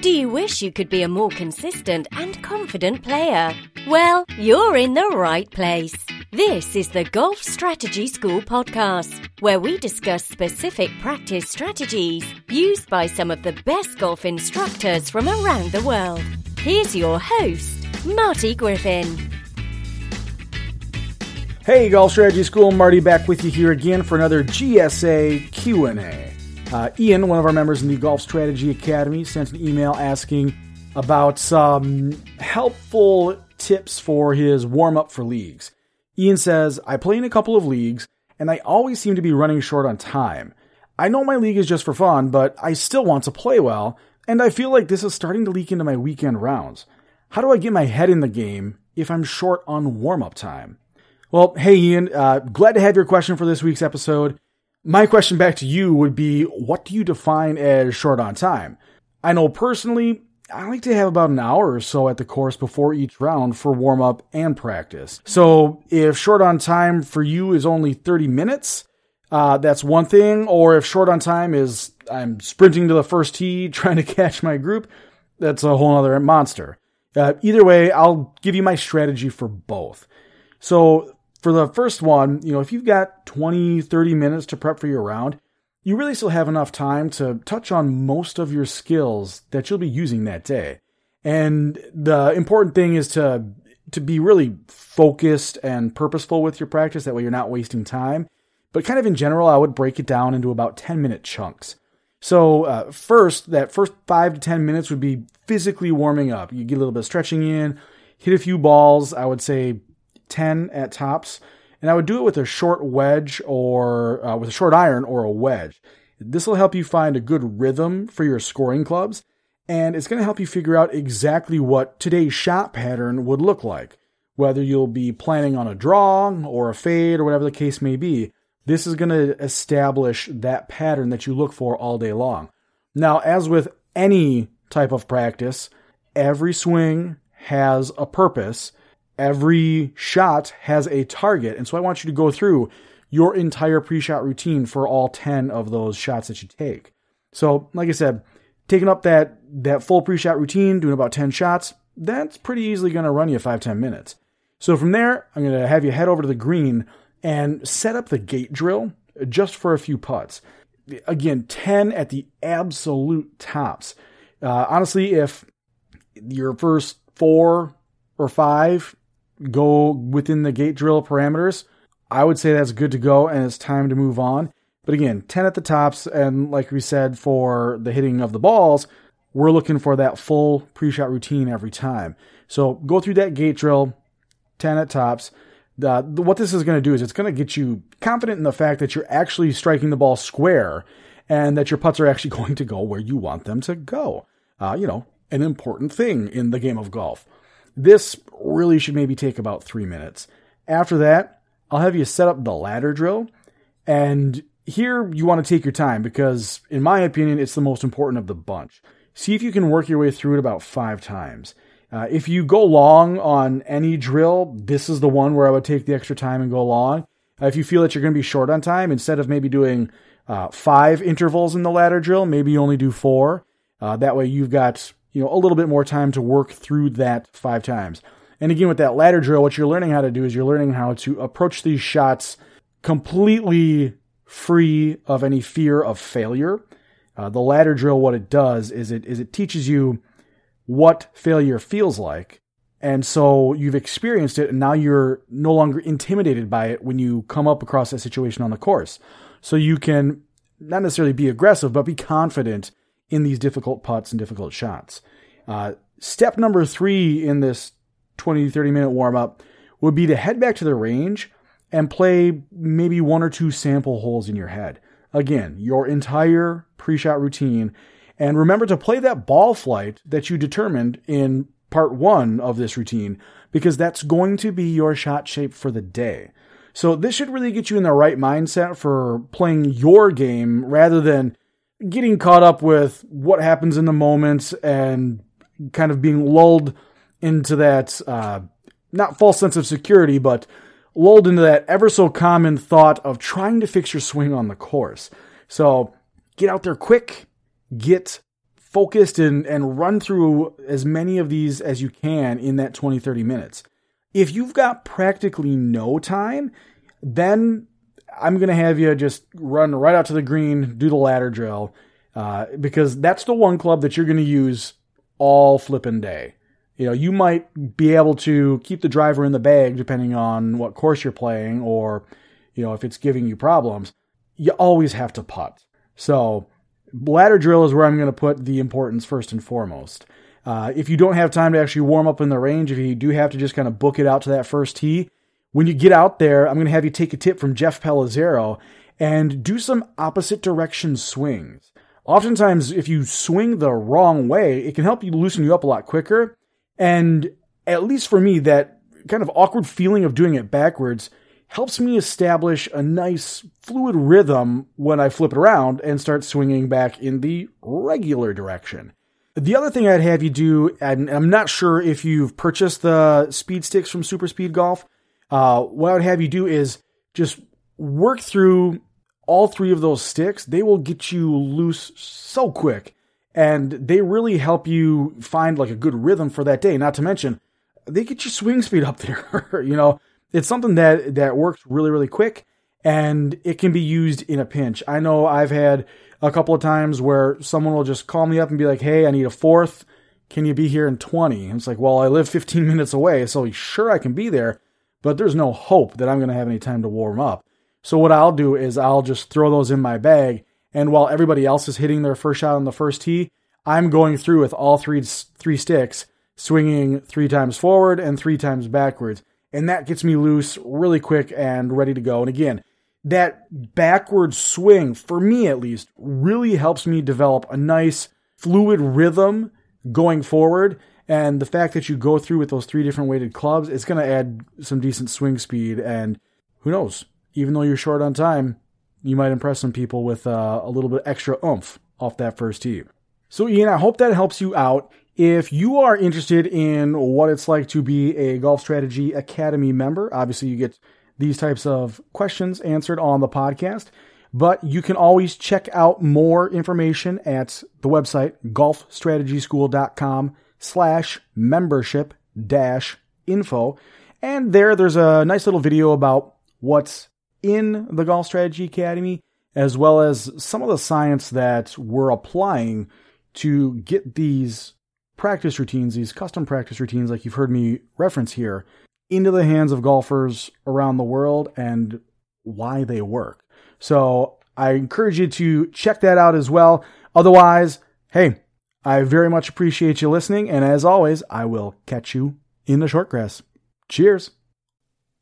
Do you wish you could be a more consistent and confident player? Well, you're in the right place. This is the Golf Strategy School podcast, where we discuss specific practice strategies used by some of the best golf instructors from around the world. Here's your host, Marty Griffin. Hey, Golf Strategy School, Marty back with you here again for another GSA Q&A. Uh, Ian, one of our members in the Golf Strategy Academy, sent an email asking about some helpful tips for his warm up for leagues. Ian says, I play in a couple of leagues, and I always seem to be running short on time. I know my league is just for fun, but I still want to play well, and I feel like this is starting to leak into my weekend rounds. How do I get my head in the game if I'm short on warm up time? Well, hey Ian, uh, glad to have your question for this week's episode. My question back to you would be what do you define as short on time? I know personally, I like to have about an hour or so at the course before each round for warm up and practice. So if short on time for you is only 30 minutes, uh, that's one thing. Or if short on time is I'm sprinting to the first tee trying to catch my group, that's a whole other monster. Uh, either way, I'll give you my strategy for both. So for the first one, you know, if you've got 20, 30 minutes to prep for your round, you really still have enough time to touch on most of your skills that you'll be using that day. And the important thing is to to be really focused and purposeful with your practice that way you're not wasting time. But kind of in general, I would break it down into about 10 minute chunks. So, uh, first, that first 5 to 10 minutes would be physically warming up. You get a little bit of stretching in, hit a few balls, I would say 10 at tops. And I would do it with a short wedge or uh, with a short iron or a wedge. This will help you find a good rhythm for your scoring clubs. And it's going to help you figure out exactly what today's shot pattern would look like. Whether you'll be planning on a draw or a fade or whatever the case may be, this is going to establish that pattern that you look for all day long. Now, as with any type of practice, every swing has a purpose every shot has a target. And so I want you to go through your entire pre shot routine for all 10 of those shots that you take. So, like I said, taking up that, that full pre shot routine, doing about 10 shots, that's pretty easily going to run you five ten minutes. So from there, I'm going to have you head over to the green and set up the gate drill just for a few putts. Again, 10 at the absolute tops. Uh, honestly, if your first four or five go within the gate drill parameters, I would say that's good to go and it's time to move on. But again, 10 at the tops, and like we said for the hitting of the balls, we're looking for that full pre shot routine every time. So go through that gate drill, 10 at tops. Uh, what this is going to do is it's going to get you confident in the fact that you're actually striking the ball square and that your putts are actually going to go where you want them to go. Uh, you know, an important thing in the game of golf. This really should maybe take about three minutes. After that, I'll have you set up the ladder drill. And here you want to take your time because, in my opinion, it's the most important of the bunch. See if you can work your way through it about five times. Uh, if you go long on any drill, this is the one where I would take the extra time and go long. Uh, if you feel that you're going to be short on time, instead of maybe doing uh, five intervals in the ladder drill, maybe you only do four. Uh, that way you've got you know, a little bit more time to work through that five times. And again, with that ladder drill, what you're learning how to do is you're learning how to approach these shots completely free of any fear of failure. Uh, the ladder drill, what it does is it is it teaches you what failure feels like. And so you've experienced it, and now you're no longer intimidated by it when you come up across that situation on the course. So you can not necessarily be aggressive, but be confident in these difficult putts and difficult shots. Uh, step number three in this 20 30 minute warm up would be to head back to the range and play maybe one or two sample holes in your head. Again, your entire pre shot routine. And remember to play that ball flight that you determined in part one of this routine because that's going to be your shot shape for the day. So this should really get you in the right mindset for playing your game rather than getting caught up with what happens in the moment and kind of being lulled into that uh, not false sense of security, but lulled into that ever so common thought of trying to fix your swing on the course. So get out there quick, get focused and, and run through as many of these as you can in that 20, 30 minutes. If you've got practically no time, then I'm going to have you just run right out to the green, do the ladder drill, uh, because that's the one club that you're going to use all flipping day. You know, you might be able to keep the driver in the bag depending on what course you're playing or, you know, if it's giving you problems. You always have to putt. So, ladder drill is where I'm going to put the importance first and foremost. Uh, if you don't have time to actually warm up in the range, if you do have to just kind of book it out to that first tee, when you get out there, I'm going to have you take a tip from Jeff Pelizarro and do some opposite direction swings. Oftentimes, if you swing the wrong way, it can help you loosen you up a lot quicker. And at least for me, that kind of awkward feeling of doing it backwards helps me establish a nice fluid rhythm when I flip it around and start swinging back in the regular direction. The other thing I'd have you do, and I'm not sure if you've purchased the speed sticks from Super Speed Golf, uh, what I would have you do is just work through all three of those sticks. They will get you loose so quick and they really help you find like a good rhythm for that day. Not to mention, they get your swing speed up there. you know, it's something that, that works really, really quick and it can be used in a pinch. I know I've had a couple of times where someone will just call me up and be like, Hey, I need a fourth. Can you be here in 20? And it's like, well, I live 15 minutes away, so sure I can be there but there's no hope that I'm going to have any time to warm up. So what I'll do is I'll just throw those in my bag, and while everybody else is hitting their first shot on the first tee, I'm going through with all three three sticks, swinging three times forward and three times backwards, and that gets me loose really quick and ready to go. And again, that backward swing, for me at least, really helps me develop a nice fluid rhythm going forward and the fact that you go through with those three different weighted clubs, it's going to add some decent swing speed. And who knows? Even though you're short on time, you might impress some people with uh, a little bit extra oomph off that first tee. So, Ian, I hope that helps you out. If you are interested in what it's like to be a Golf Strategy Academy member, obviously you get these types of questions answered on the podcast. But you can always check out more information at the website golfstrategyschool.com slash membership dash info. And there, there's a nice little video about what's in the Golf Strategy Academy, as well as some of the science that we're applying to get these practice routines, these custom practice routines, like you've heard me reference here, into the hands of golfers around the world and why they work. So I encourage you to check that out as well. Otherwise, hey, I very much appreciate you listening, and as always, I will catch you in the short grass. Cheers.